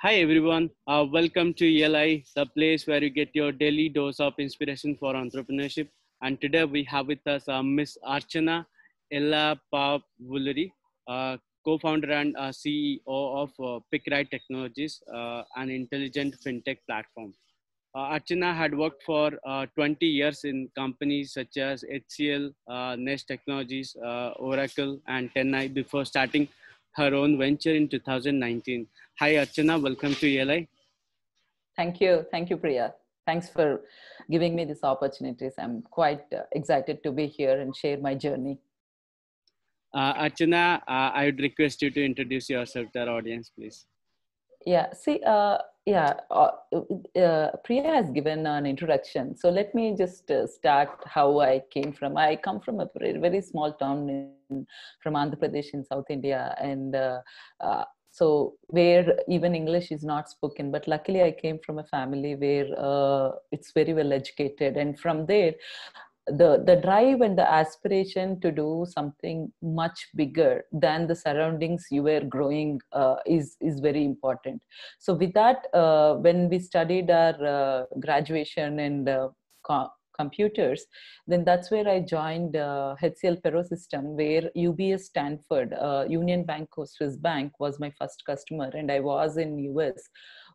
Hi everyone, uh, welcome to ELI, the place where you get your daily dose of inspiration for entrepreneurship. And today we have with us uh, Miss Archana Ella Pavuluri, uh, co-founder and uh, CEO of uh, PickRight Technologies, uh, an intelligent fintech platform. Uh, Archana had worked for uh, 20 years in companies such as HCL, Nest Technologies, Oracle, and Tenai before starting her own venture in 2019. Hi, Archana. Welcome to ELI. Thank you. Thank you, Priya. Thanks for giving me this opportunities. I'm quite uh, excited to be here and share my journey. Uh, Archana, uh, I would request you to introduce yourself to our audience, please. Yeah, see, uh, yeah, uh, uh, Priya has given an introduction. So let me just uh, start how I came from. I come from a very, small town in, from Andhra Pradesh in South India. And uh, uh, so where even English is not spoken, but luckily I came from a family where uh, it's very well educated. And from there, the the drive and the aspiration to do something much bigger than the surroundings you were growing uh, is is very important. So with that uh, when we studied our uh, graduation and uh, co- computers then that's where i joined uh, hcl Perot system where ubs Stamford uh, union bank swiss bank was my first customer and i was in us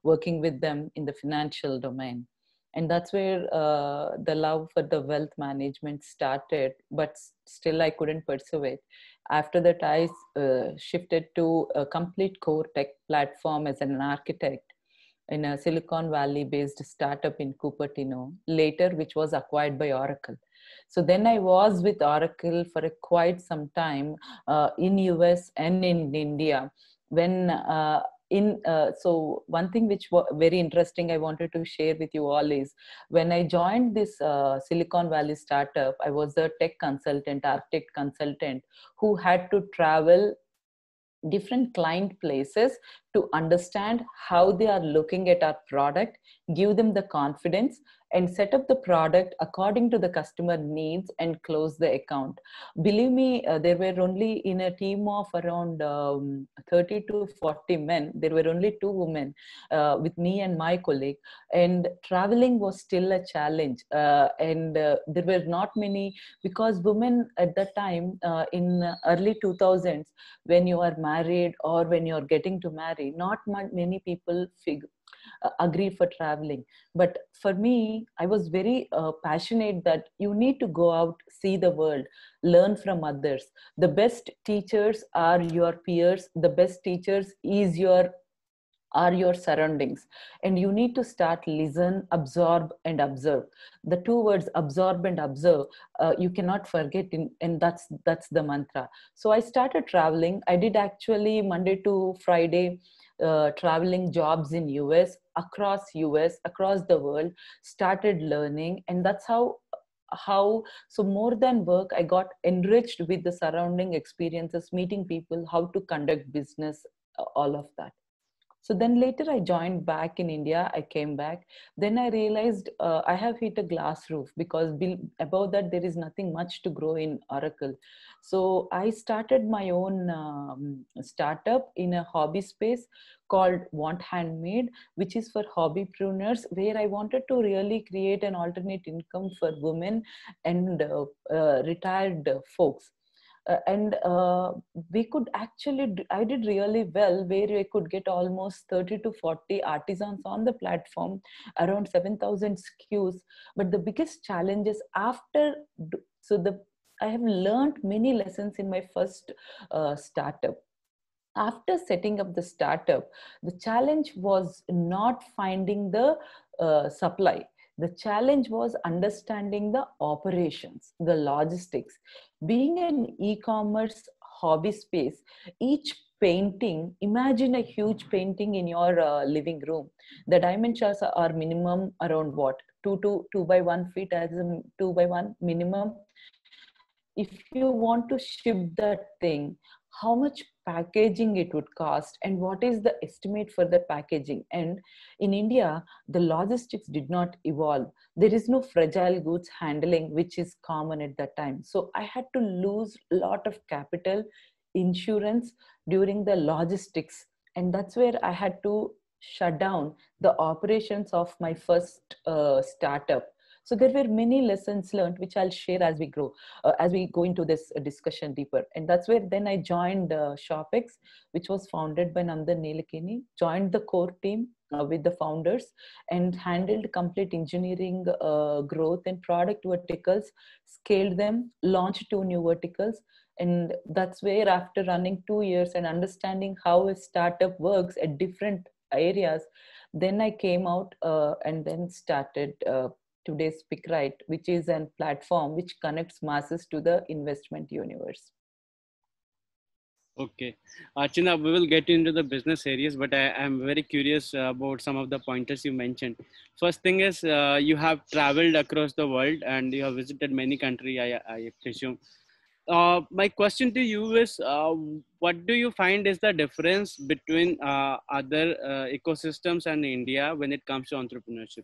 working with them in the financial domain and that's where uh, the love for the wealth management started but still i couldn't pursue it. After that i uh, shifted to a complete core tech platform as an architect in a silicon valley based startup in cupertino later which was acquired by oracle. So then i was with oracle for a quite some time uh, in us and in india when uh, in uh, so one thing which was very interesting i wanted to share with you all is when i joined this uh, silicon valley startup i was a tech consultant architect consultant who had to travel different client places to understand how they are looking at our product give them the confidence and set up the product according to the customer needs and close the account. Believe me uh, there were only in a team of around um, 30 to 40 men. There were only two women uh, with me and my colleague. And traveling was still a challenge uh, and uh, there were not many because women at that time uh, in early 2000s when you are married or when you are getting to marry not many people fig- uh, agree for traveling. But for me i was very uh, passionate that you need to go out see the world learn from others. The best teachers are your peers. The best teachers is your are your surroundings. And you need to start listen absorb and observe. The two words absorb and observe uh, you cannot forget in, and that's that's the mantra. So i started traveling. I did actually monday to friday uh, traveling jobs in us across us across the world started learning. And that's how how so more than work i got enriched with the surrounding experiences meeting people how to conduct business all of that so then later i joined back in india i came back. Then i realized uh, i have hit a glass roof because above that there is nothing much to grow in oracle. So i started my own um, startup in a hobby space called want handmade which is for hobbypreneurs where i wanted to really create an alternate income for women and uh, uh, retired folks uh, and uh, we could actually i did really well where i could get almost 30 to 40 artisans on the platform around 7000 skus. But the biggest challenge is after so the i have learned many lessons in my first uh, startup. After setting up the startup the challenge was not finding the uh, supply the challenge was understanding the operations the logistics. Being an e-commerce hobby space each painting imagine a huge painting in your uh, living room. The dimensions are minimum around what? 2 to 2 by 1 feet as a 2 by 1 minimum. If you want to ship that thing how much packaging it would cost and what is the estimate for the packaging. And in india the logistics did not evolve. There is no fragile goods handling which is common at that time. So i had to lose a lot of capital insurance during the logistics. And that's where i had to shut down the operations of my first uh, startup so there were many lessons learned which i'll share as we grow uh, as we go into this discussion deeper. And that's where then i joined uh, ShopX which was founded by nandan nilekani joined the core team uh, with the founders and handled complete engineering uh, growth and product verticals scaled them launched two new verticals. And that's where after running two years and understanding how a startup works at different areas then i came out uh, and then started uh, today's PickRight, which is a platform which connects masses to the investment universe. Okay, Archana, we will get into the business areas, but I am very curious about some of the pointers you mentioned. First thing is uh, you have traveled across the world and you have visited many countries, I, I presume. Uh, my question to you is, uh, what do you find is the difference between uh, other uh, ecosystems and India when it comes to entrepreneurship?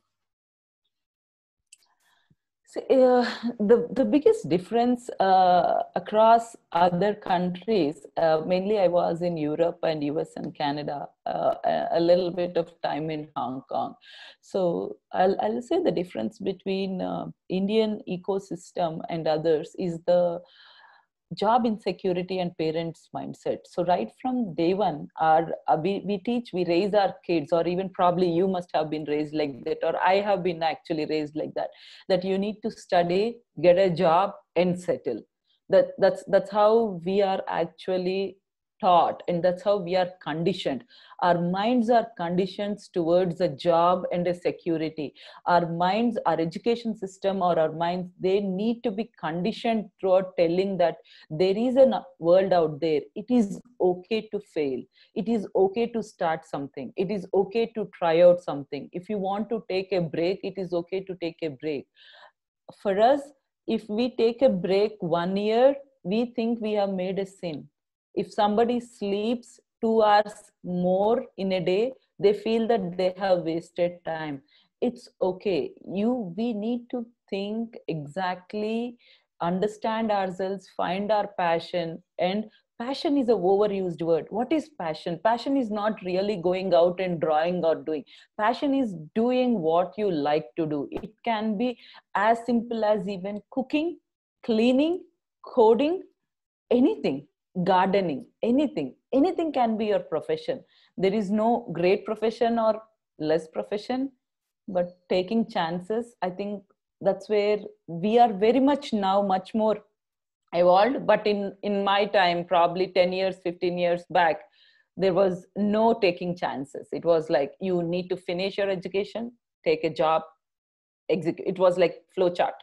So, uh, the, the biggest difference uh, across other countries, uh, mainly I was in Europe and US and Canada, uh, a little bit of time in Hong Kong. So I'll, I'll say the difference between uh, Indian ecosystem and others is the job insecurity and parents mindset. So right from day one our uh, we, we teach we raise our kids or even probably you must have been raised like that or i have been actually raised like that that you need to study get a job and settle. That that's that's how we are actually taught and that's how we are conditioned. Our minds are conditioned towards a job and a security. Our minds our education system or our minds they need to be conditioned throughout telling that there is a world out there. It is okay to fail. It is okay to start something. It is okay to try out something. If you want to take a break it is okay to take a break. For us if we take a break one year we think we have made a sin if somebody sleeps two hours more in a day they feel that they have wasted time. It's okay. You we need to think exactly understand ourselves find our passion and passion is a overused word. What is passion? Passion is not really going out and drawing or doing. Passion is doing what you like to do. It can be as simple as even cooking cleaning coding anything gardening anything anything can be your profession. There is no great profession or less profession but taking chances i think that's where we are very much now much more evolved. But in in my time probably 10 years 15 years back there was no taking chances. It was like you need to finish your education take a job execute it was like flow chart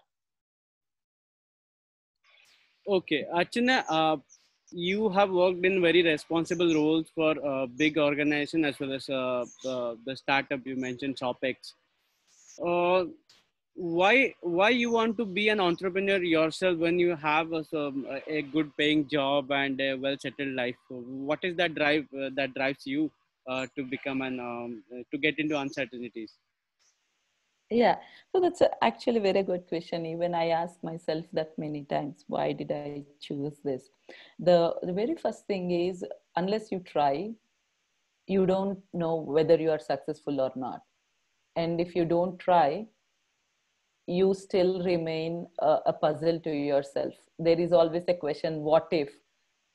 okay archana uh, you have worked in very responsible roles for a big organization as well as uh, uh, the startup you mentioned ShopX uh, why why you want to be an entrepreneur yourself when you have a, a good paying job and a well settled life? What is that drive uh, that drives you uh, to become an um, to get into uncertainties yeah. So that's actually a very good question. Even i ask myself that many times why did i choose this? The the very first thing is unless you try you don't know whether you are successful or not. And if you don't try you still remain a, a puzzle to yourself. There is always a question what if?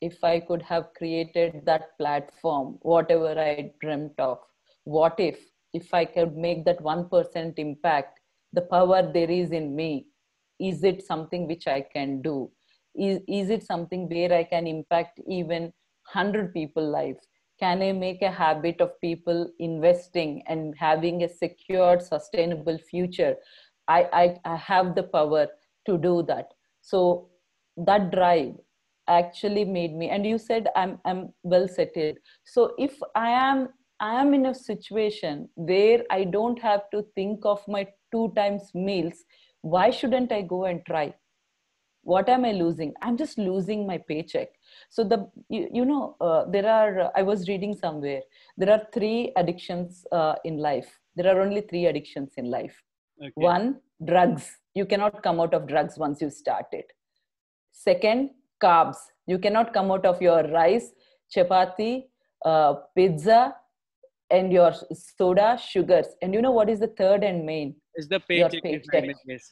If i could have created that platform whatever i dreamt of what if if I could make that 1% impact, the power there is in me, is it something which I can do? Is, is it something where I can impact even 100 people lives? Can I make a habit of people investing and having a secured, sustainable future? I, I, I have the power to do that. So that drive actually made me and you said i'm i'm well settled so if i am am in a situation where I don't have to think of my two times meals, why shouldn't I go and try? What am I losing? I'm just losing my paycheck. So the you, you know uh, there are I was reading somewhere there are three addictions uh, in life. There are only three addictions in life. Okay. One, drugs. You cannot come out of drugs once you start it. Second, carbs. You cannot come out of your rice, chapati, uh, pizza, and your soda sugars. And you know what is the third and main? Is the paycheck, paycheck. yes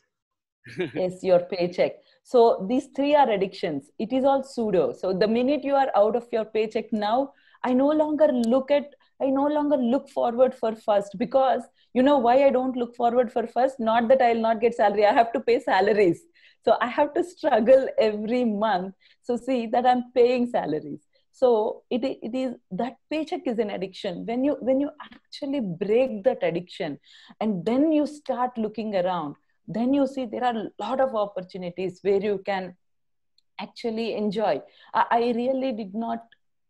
yes your paycheck. So these three are addictions. It is all pseudo. So the minute you are out of your paycheck now i no longer look at i no longer look forward for first because you know why i don't look forward for first? Not that i'll not get salary. I have to pay salaries. So i have to struggle every month so see that i'm paying salaries so it, it is that paycheck is an addiction. When you when you actually break that addiction and then you start looking around then you see there are a lot of opportunities where you can actually enjoy. I, I really did not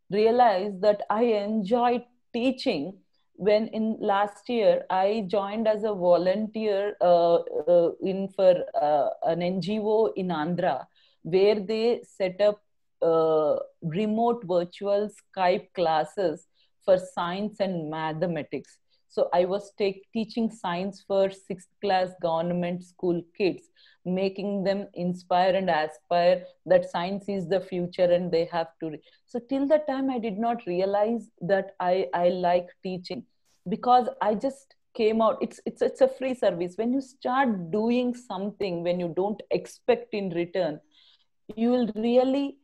realize that i enjoyed teaching when in last year i joined as a volunteer uh, uh, in for uh, an ngo in andhra where they set up uh, remote virtual skype classes for science and mathematics so I was take, teaching science for sixth class government school kids, making them inspire and aspire that science is the future and they have to. So till that time, I did not realize that I, I like teaching because I just came out. It's, it's, it's a free service. When you start doing something, when you don't expect in return, you will really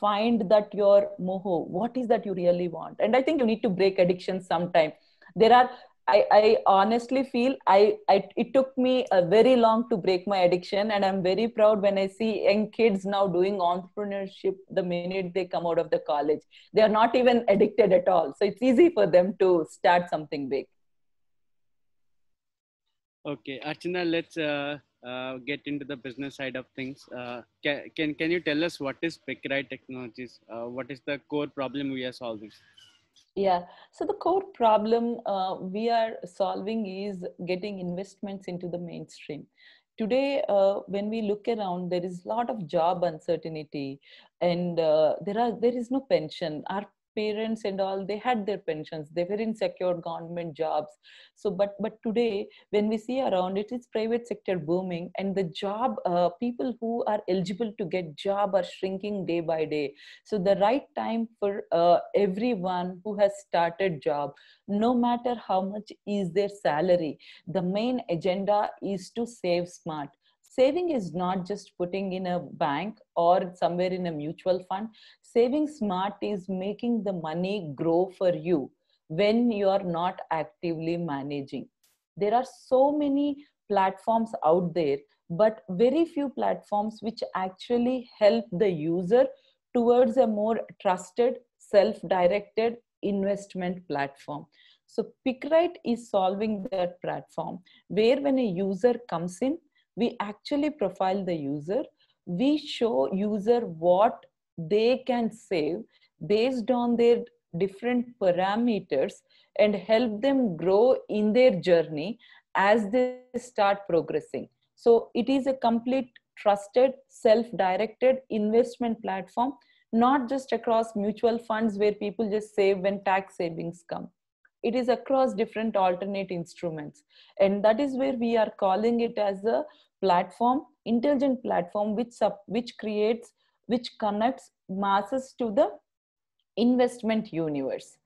find that your moho what is that you really want? And i think you need to break addiction sometime. There are I, I honestly feel I, I it took me a very long to break my addiction and i'm very proud when i see young kids now doing entrepreneurship the minute they come out of the college. They are not even addicted at all. So it's easy for them to start something big. Okay archana let's uh, uh, get into the business side of things. Uh, can, can can you tell us what is PickRight technologies? Uh, what is the core problem we are solving? Yeah. So the core problem uh, we are solving is getting investments into the mainstream. Today uh, when we look around there is a lot of job uncertainty and uh, there are there is no pension. Our parents and all they had their pensions. They were in secure government jobs. So but but today when we see around it is private sector booming and the job uh, people who are eligible to get job are shrinking day by day. So the right time for uh, everyone who has started job no matter how much is their salary the main agenda is to save smart saving is not just putting in a bank or somewhere in a mutual fund. Saving smart is making the money grow for you when you are not actively managing. There are so many platforms out there but very few platforms which actually help the user towards a more trusted self-directed investment platform. So PickRight is solving that platform where when a user comes in we actually profile the user. We show user what they can save based on their different parameters and help them grow in their journey as they start progressing. So it is a complete trusted self-directed investment platform not just across mutual funds where people just save when tax savings come. It is across different alternate instruments. And that is where we are calling it as a platform intelligent platform which sub, which creates which connects masses to the investment universe.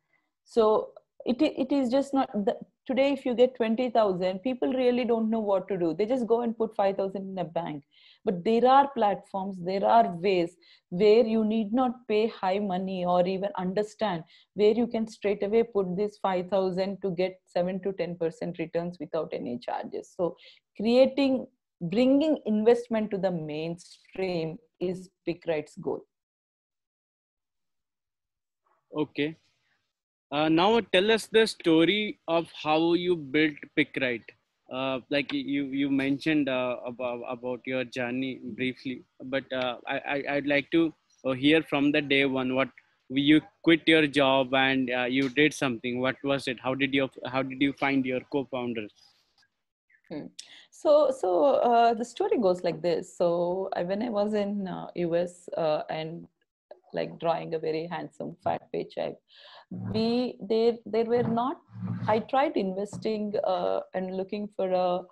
So it, it is just not the, today if you get 20000 people really don't know what to do. They just go and put 5000 in a bank. But there are platforms there are ways where you need not pay high money or even understand where you can straight away put this 5000 to get 7 to 10% returns without any charges. So creating bringing investment to the mainstream is PickRight's goal. Okay. Uh, now tell us the story of how you built PickRight. Uh, like you you mentioned uh, about about your journey briefly, but uh, I, I I'd like to uh, hear from the day one what you quit your job and uh, you did something. What was it? How did you how did you find your co-founders? Hmm. So, so uh, the story goes like this. So, I, when I was in uh, US uh, and like drawing a very handsome fat paycheck, we there there were not. I tried investing uh, and looking for a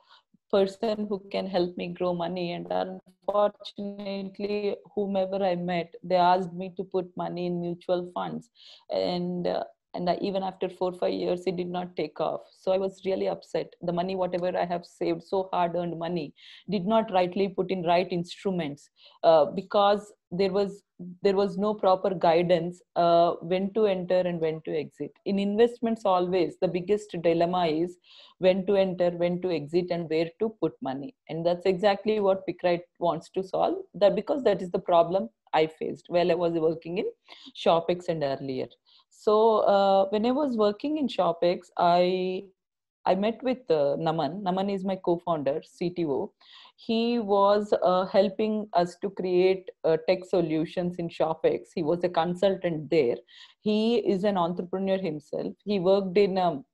person who can help me grow money, and unfortunately, whomever I met, they asked me to put money in mutual funds, and uh, and I, even after four five years it did not take off. So i was really upset. The money whatever i have saved so hard earned money did not rightly put in right instruments uh, because there was there was no proper guidance uh, when to enter and when to exit. In investments always the biggest dilemma is when to enter when to exit and where to put money. And that's exactly what PickRight wants to solve that because that is the problem i faced while i was working in ShopX and earlier so uh, when I was working in ShopX, I I met with uh, Naman. Naman is my co-founder, CTO. He was uh, helping us to create uh, tech solutions in ShopX. He was a consultant there. He is an entrepreneur himself. He worked in um,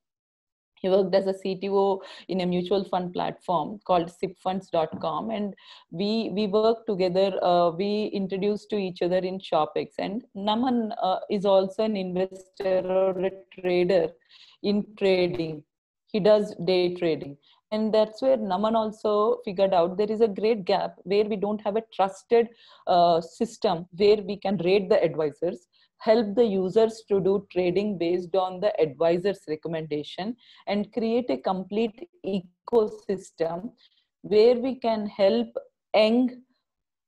he worked as a CTO in a mutual fund platform called sipfunds.com. And we, we worked together. Uh, we introduced to each other in ShopX. And Naman uh, is also an investor or a trader in trading. He does day trading. And that's where Naman also figured out there is a great gap where we don't have a trusted uh, system where we can rate the advisors help the users to do trading based on the advisor's recommendation and create a complete ecosystem where we can help young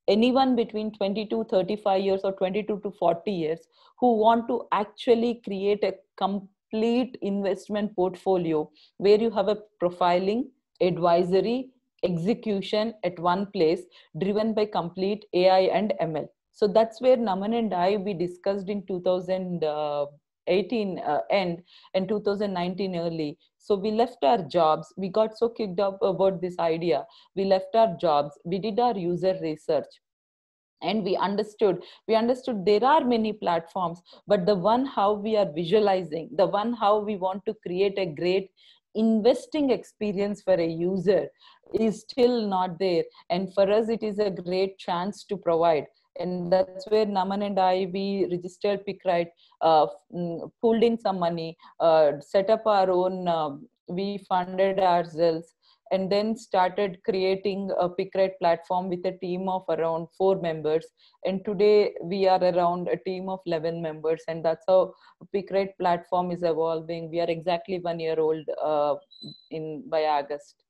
anyone between 22 35 years or 22 to 40 years who want to actually create a complete investment portfolio where you have a profiling advisory execution at one place driven by complete ai and ml so that's where naman and i we discussed in 2018 uh, end and 2019 early. So we left our jobs. We got so kicked up about this idea. We left our jobs. We did our user research. And we understood. We understood there are many platforms but the one how we are visualizing the one how we want to create a great investing experience for a user is still not there. And for us it is a great chance to provide and that's where Naman and I we registered PickRight, uh, mm, pulled in some money, uh, set up our own. Uh, we funded ourselves, and then started creating a PickRight platform with a team of around four members. And today we are around a team of eleven members, and that's how PickRight platform is evolving. We are exactly one year old uh, in by August.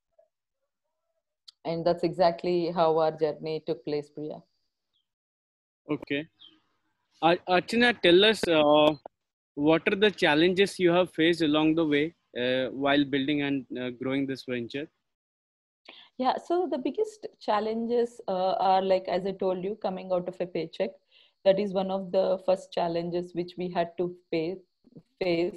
And that's exactly how our journey took place, Priya. Okay. Archana, tell us uh, what are the challenges you have faced along the way uh, while building and uh, growing this venture? Yeah, so the biggest challenges uh, are like, as I told you, coming out of a paycheck. That is one of the first challenges which we had to pay, face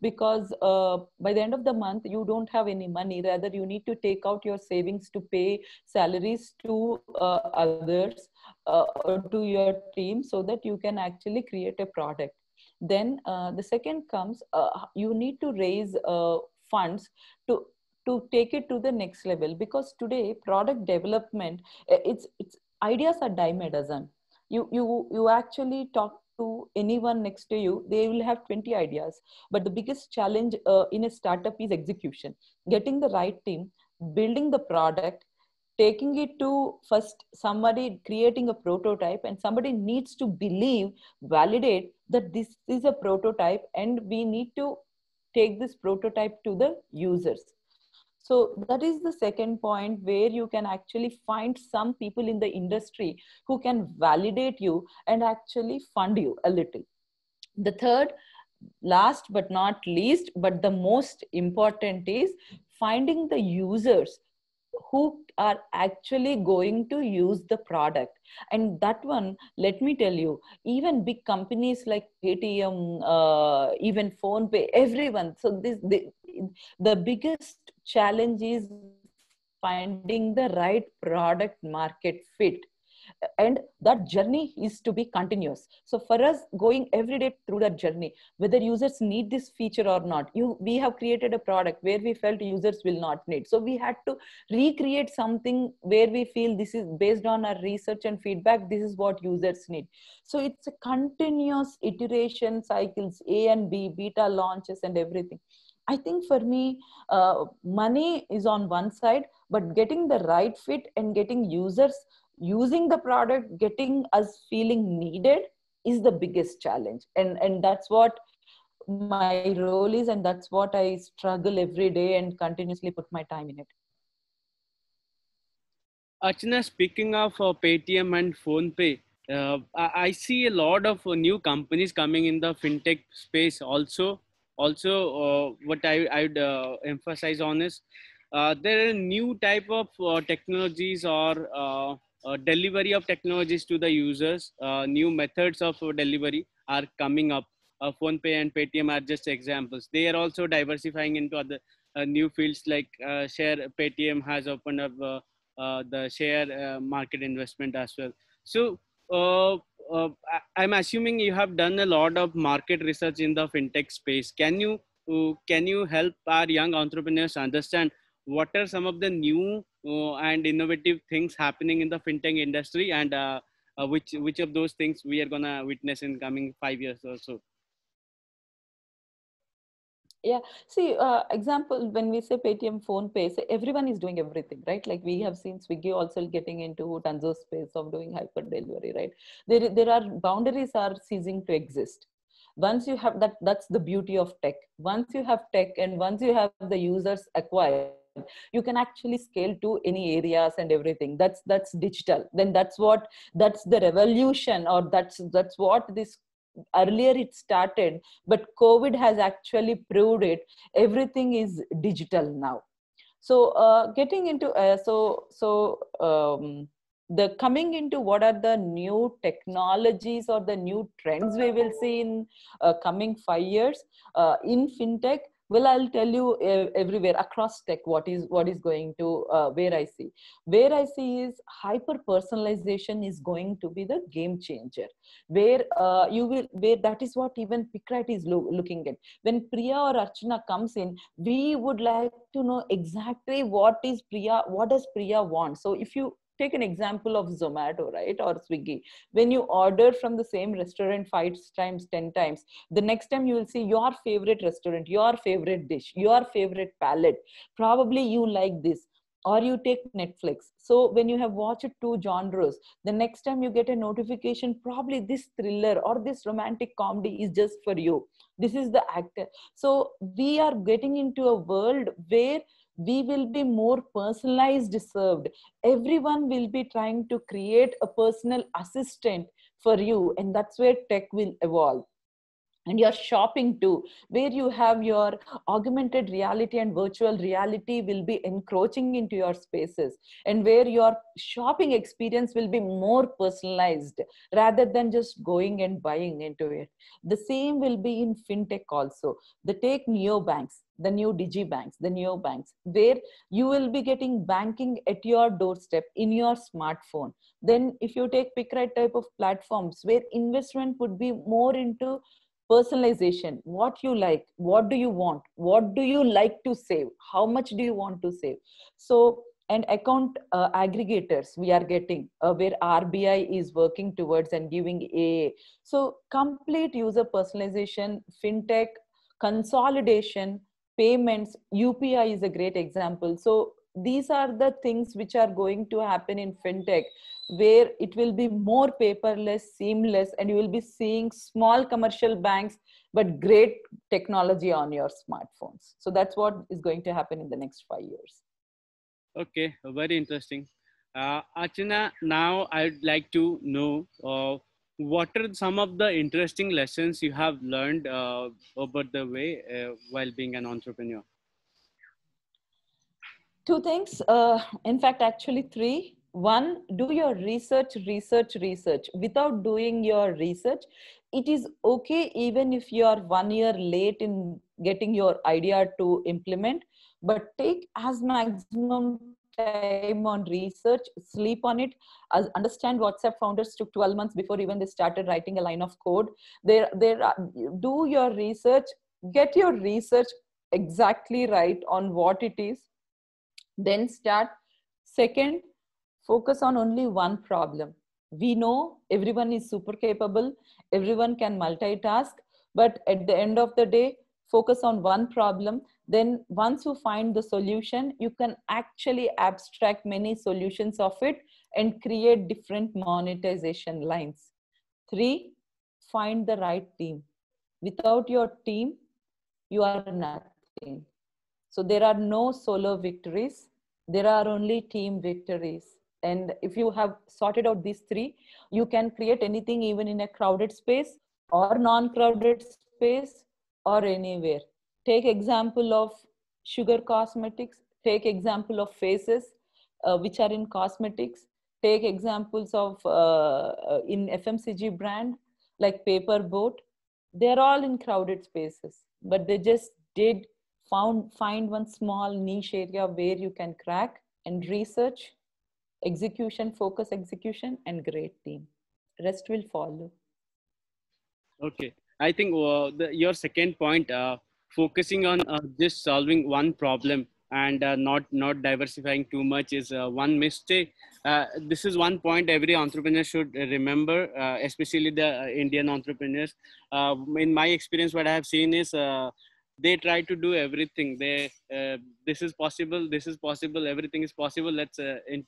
because uh, by the end of the month you don't have any money. Rather you need to take out your savings to pay salaries to uh, others uh, or to your team so that you can actually create a product. Then uh, the second comes uh, you need to raise uh, funds to to take it to the next level. Because today product development it's it's ideas are dime a dozen. You you you actually talk to anyone next to you they will have 20 ideas. But the biggest challenge uh, in a startup is execution. Getting the right team building the product taking it to first somebody creating a prototype and somebody needs to believe validate that this is a prototype and we need to take this prototype to the users so that is the second point where you can actually find some people in the industry who can validate you and actually fund you a little. The third, last but not least, but the most important is finding the users who are actually going to use the product. And that one let me tell you even big companies like paytm uh, even PhonePe everyone. So this the, the biggest challenge is finding the right product market fit and that journey is to be continuous. So for us going every day through that journey whether users need this feature or not you we have created a product where we felt users will not need. So we had to recreate something where we feel this is based on our research and feedback this is what users need. So it's a continuous iteration cycles a and b beta launches and everything. I think for me, uh, money is on one side, but getting the right fit and getting users using the product getting us feeling needed is the biggest challenge and and that's what my role is and that's what i struggle every day and continuously put my time in it Archana, speaking of uh, Paytm and PhonePe, uh, I, see a lot of uh, new companies coming in the fintech space. Also, also uh, what I I would uh, emphasize on is uh, there are new type of technologies or Uh, delivery of technologies to the users. Uh, new methods of delivery are coming up. Uh, PhonePe and Paytm are just examples. They are also diversifying into other new fields like share. Paytm has opened up the share market investment as well. So uh, uh, I'm assuming you have done a lot of market research in the fintech space. Can you uh, can you help our young entrepreneurs understand what are some of the new uh, and innovative things happening in the fintech industry, and uh, uh, which which of those things we are gonna witness in coming five years or so? yeah. See uh, example when we say paytm PhonePe so everyone is doing everything right? Like we have seen swiggy also getting into tons space of doing hyper delivery right? There there are boundaries are ceasing to exist. Once you have that that's the beauty of tech. Once you have tech and once you have the users acquired you can actually scale to any areas and everything. That's that's digital. Then that's what that's the revolution or that's that's what this earlier it started but covid has actually proved it. Everything is digital now. So uh, getting into uh, so so um, the coming into what are the new technologies or the new trends we will see in uh, coming 5 years uh, in fintech well i'll tell you everywhere across tech what is what is going to uh, where i see. Where i see is hyper personalization is going to be the game changer. Where uh, you will where that is what even PickRight is lo- looking at. When priya or archana comes in we would like to know exactly what is priya what does priya want? So if you take an example of zomato right or swiggy. When you order from the same restaurant five times ten times the next time you will see your favorite restaurant your favorite dish your favorite palette probably you like this or you take netflix. So when you have watched two genres the next time you get a notification probably this thriller or this romantic comedy is just for you. This is the actor. So we are getting into a world where we will be more personalized served. Everyone will be trying to create a personal assistant for you and that's where tech will evolve and your shopping too where you have your augmented reality and virtual reality will be encroaching into your spaces and where your shopping experience will be more personalized rather than just going and buying into it. The same will be in fintech also. The take neobanks the new digibanks the neobanks where you will be getting banking at your doorstep in your smartphone. Then if you take PickRight type of platforms where investment would be more into personalization what you like what do you want what do you like to save how much do you want to save? So and account uh, aggregators we are getting uh, where rbi is working towards and giving a so complete user personalization fintech consolidation payments upi is a great example. So these are the things which are going to happen in fintech where it will be more paperless seamless and you will be seeing small commercial banks but great technology on your smartphones. So that's what is going to happen in the next 5 years. Okay very interesting. Uh, Archana, now I'd like to know uh, what are some of the interesting lessons you have learned uh, over the way uh, while being an entrepreneur? Two things. Uh, in fact, actually, three one do your research research research without doing your research it is okay even if you are one year late in getting your idea to implement but take as maximum time on research sleep on it as understand whatsapp founders took 12 months before even they started writing a line of code there there do your research get your research exactly right on what it is then start. Second focus on only one problem. We know everyone is super capable everyone can multitask but at the end of the day focus on one problem. Then once you find the solution you can actually abstract many solutions of it and create different monetization lines. Three find the right team. Without your team you are nothing so there are no solo victories. There are only team victories. And if you have sorted out these three you can create anything even in a crowded space or non-crowded space or anywhere. Take example of sugar cosmetics. Take example of faces uh, which are in cosmetics. Take examples of uh, uh in fmcg brand like paper boat. They're all in crowded spaces but they just did found find one small niche area where you can crack and research execution focus execution and great team. Rest will follow. Okay. I think uh, the, your second point uh, focusing on uh, just solving one problem and uh, not not diversifying too much is uh, one mistake. Uh, this is one point every entrepreneur should remember especially the indian entrepreneurs. In my experience what i have seen is they try to do everything. They uh, this is possible this is possible everything is possible. Let's uh, in,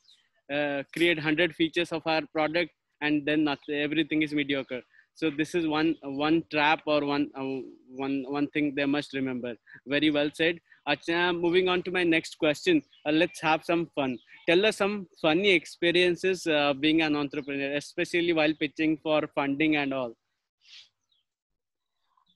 uh, create 100 features of our product and then not, everything is mediocre. So this is one one trap or one uh, one one thing they must remember. Very well said. Archana, moving on to my next question. Uh, let's have some fun. Tell us some funny experiences uh, being an entrepreneur especially while pitching for funding and all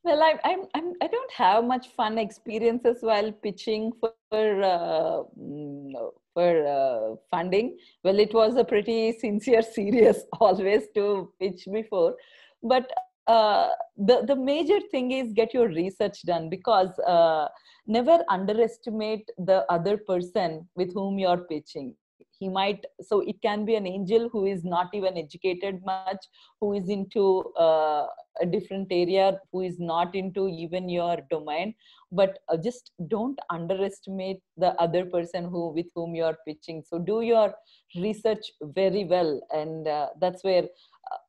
well, I, I'm, I'm, I don't have much fun experiences while pitching for uh, mm, for uh, funding. Well, it was a pretty sincere, serious always to pitch before, but uh, the the major thing is get your research done because uh, never underestimate the other person with whom you're pitching he might so it can be an angel who is not even educated much who is into uh, a different area who is not into even your domain but uh, just don't underestimate the other person who with whom you are pitching. So do your research very well and uh, that's where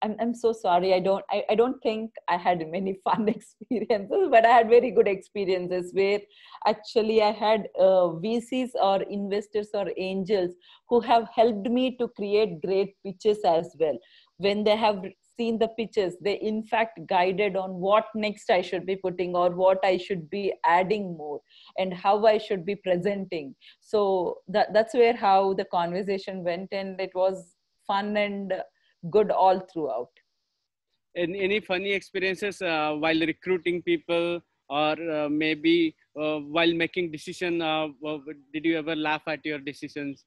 I'm, I'm so sorry. I don't I, I don't think i had many fun experiences but i had very good experiences where actually i had uh, vcs or investors or angels who have helped me to create great pitches as well. When they have seen the pitches they in fact guided on what next i should be putting or what i should be adding more and how i should be presenting. So that, that's where how the conversation went and it was fun and good all throughout. And any funny experiences uh, while recruiting people or uh, maybe uh, while making decision uh, did you ever laugh at your decisions?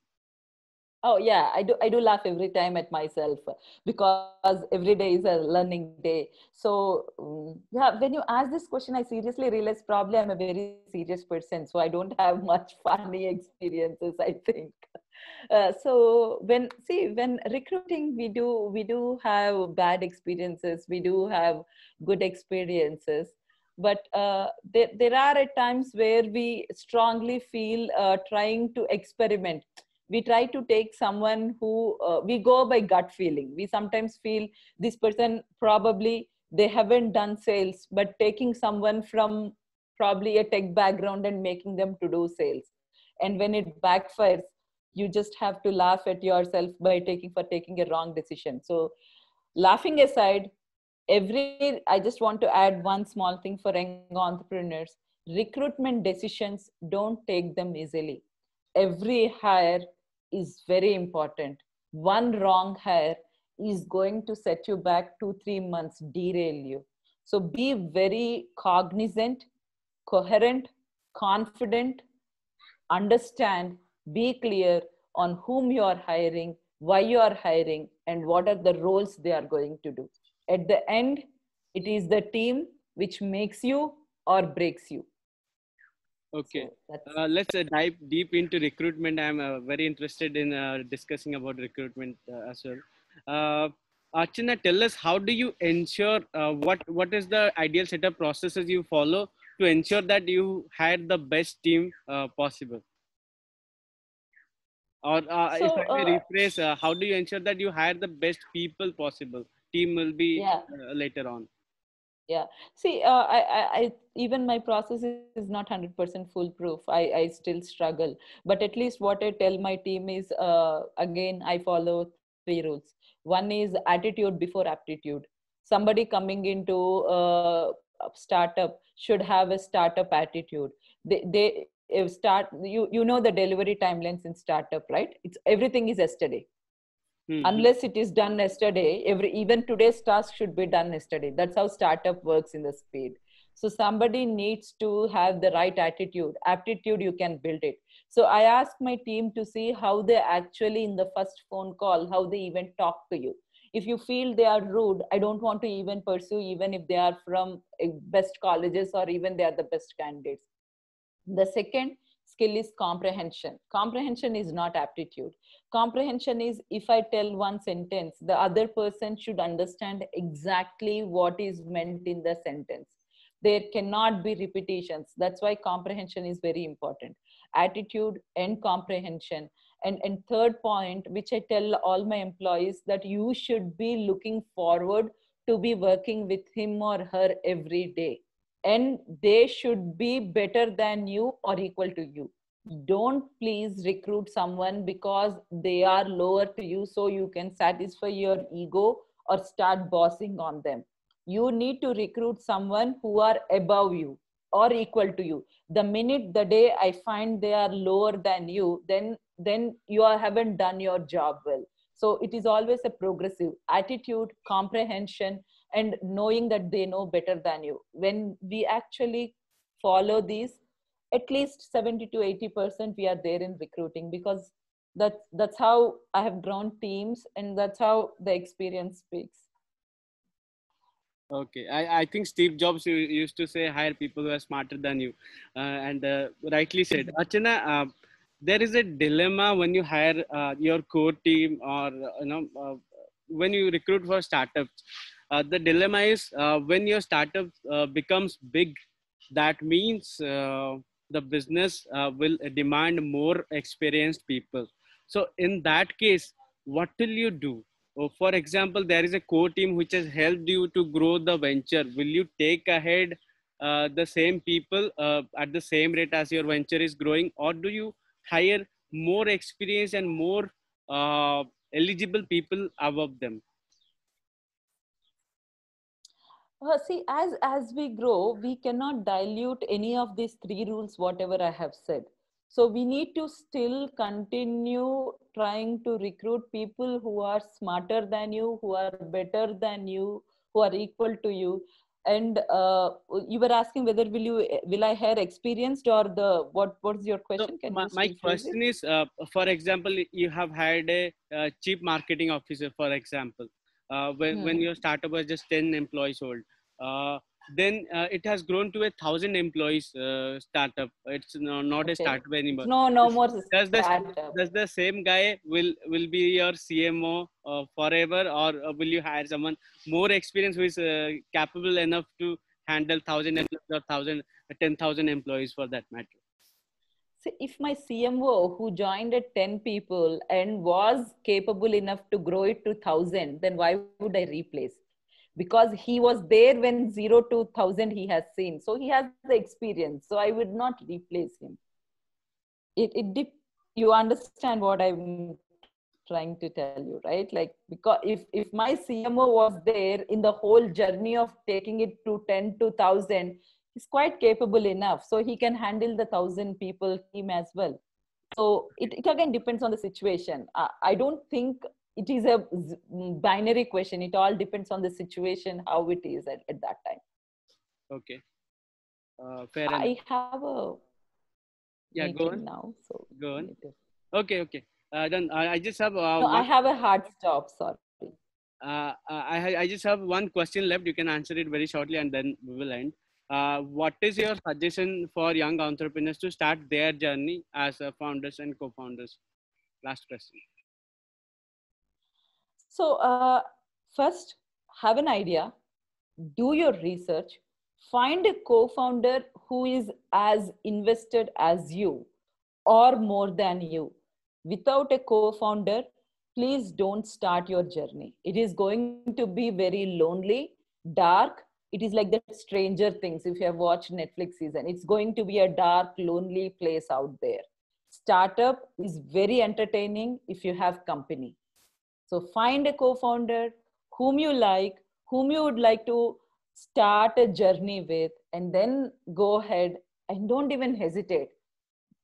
Oh yeah i do i do laugh every time at myself because every day is a learning day. So um, yeah when you ask this question i seriously realize probably i'm a very serious person so i don't have much funny experiences i think uh, so when see when recruiting we do we do have bad experiences we do have good experiences. But uh, there, there are at times where we strongly feel uh, trying to experiment. We try to take someone who uh, we go by gut feeling. We sometimes feel this person probably they haven't done sales but taking someone from probably a tech background and making them to do sales. And when it backfires you just have to laugh at yourself by taking for taking a wrong decision. So laughing aside every i just want to add one small thing for young entrepreneurs. Recruitment decisions don't take them easily. Every hire is very important. One wrong hire is going to set you back two three months derail you. So be very cognizant coherent confident understand be clear on whom you are hiring why you are hiring and what are the roles they are going to do. At the end it is the team which makes you or breaks you. Okay. So uh, let's uh, dive deep into recruitment. I'm uh, very interested in uh, discussing about recruitment uh, as well. Uh, Archana, tell us how do you ensure what what is the ideal setup processes you follow to ensure that you hire the best team possible or uh, so, if I may uh, rephrase, uh, how do you ensure that you hire the best people possible? Team will be yeah. Uh, later on. Yeah. See, uh, I, I, I, even my process is not hundred percent foolproof. I, I still struggle, but at least what I tell my team is, uh, again, I follow three rules. One is attitude before aptitude. Somebody coming into a startup should have a startup attitude they they if start you you know the delivery timelines in startup right? It's everything is yesterday. Mhm. unless it is done yesterday every even today's task should be done yesterday. That's how startup works in the speed. So somebody needs to have the right attitude. Aptitude you can build it. So i ask my team to see how they actually in the first phone call how they even talk to you. If you feel they are rude i don't want to even pursue even if they are from uh, best colleges or even they are the best candidates the second skill is comprehension. Comprehension is not aptitude. Comprehension is if i tell one sentence the other person should understand exactly what is meant in the sentence. There cannot be repetitions. That's why comprehension is very important. Attitude and comprehension. And and third point which i tell all my employees that you should be looking forward to be working with him or her every day and they should be better than you or equal to you. Don't please recruit someone because they are lower to you so you can satisfy your ego or start bossing on them. You need to recruit someone who are above you or equal to you. The minute the day i find they are lower than you then then you are, haven't done your job well. So it is always a progressive attitude comprehension and knowing that they know better than you when we actually follow these at least 70 to 80 percent we are there in recruiting because that's that's how i have grown teams and that's how the experience speaks Okay, I, I think Steve Jobs used to say hire people who are smarter than you, uh, and uh, rightly said. Archana, uh, there is a dilemma when you hire uh, your core team or uh, you know uh, when you recruit for startups. Uh, the dilemma is uh, when your startup uh, becomes big, that means uh, the business uh, will demand more experienced people. So in that case, what will you do? Oh, for example, there is a core team which has helped you to grow the venture. Will you take ahead uh, the same people at the same rate as your venture is growing, or do you hire more experienced and more eligible people above them? Uh, see, as as we grow, we cannot dilute any of these three rules, whatever I have said. So we need to still continue trying to recruit people who are smarter than you, who are better than you, who are equal to you. And uh, you were asking whether will you will I hire experienced or the what? What's your question? So Can my, you my question is, uh, for example, you have hired a uh, chief marketing officer, for example, uh, when, when Hmm. your startup was just 10 employees old. Uh, then uh, it has grown to a thousand employees uh, startup. It's no, not a Okay. startup anymore. No, no more Does the startup. does the same guy will will be your CMO uh, forever, or uh, will you hire someone more experienced who is uh, capable enough to handle thousand employees or thousand ten thousand employees for that matter? If my CMO who joined at 10 people and was capable enough to grow it to 1000, then why would I replace? Because he was there when zero to 1000 he has seen. So he has the experience. So I would not replace him. It, it dip, you understand what I'm trying to tell you, right? Like, because if, if my CMO was there in the whole journey of taking it to 10 to 1000, he's quite capable enough so he can handle the thousand people team as well so it, it again depends on the situation I, I don't think it is a z- binary question it all depends on the situation how it is at, at that time Okay. Uh, fair enough. i have a Yeah, go on. now so Go on. to- Okay, okay. Uh, then I I just have uh, no i have a hard stop sorry uh, I I just have one question left. You can answer it very shortly, and then we will end. Uh, what is your suggestion for young entrepreneurs to start their journey as uh, founders and co-founders? Last question. So, uh, first, have an idea, do your research, find a co founder who is as invested as you or more than you. Without a co founder, please don't start your journey. It is going to be very lonely, dark. It is like the Stranger Things, if you have watched Netflix season. It's going to be a dark, lonely place out there. Startup is very entertaining if you have company. So find a co-founder whom you like, whom you would like to start a journey with and then go ahead and don't even hesitate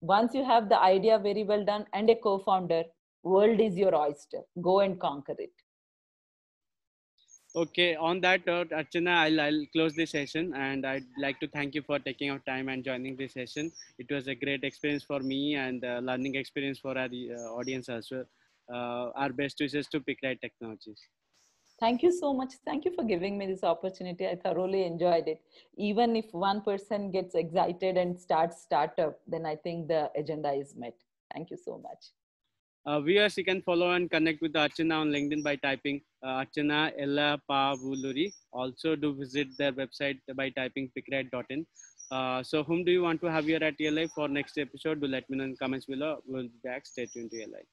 once you have the idea very well done and a co-founder world is your oyster go and conquer it Okay, on that note, Archana, I'll, I'll close this session and I'd like to thank you for taking out time and joining this session. It was a great experience for me and uh, learning experience for our uh, audience as well. Uh, our best wishes to PickRight Technologies. Thank you so much. Thank you for giving me this opportunity. I thoroughly enjoyed it. Even if one person gets excited and starts startup, then I think the agenda is met. Thank you so much. Uh, viewers, you can follow and connect with Archana on LinkedIn by typing Archana Ella Pavuluri. Also, do visit their website by typing pickright.in. Uh, so, whom do you want to have here at ELI for next episode? Do let me know in comments below. We'll be back. Stay tuned to ELI.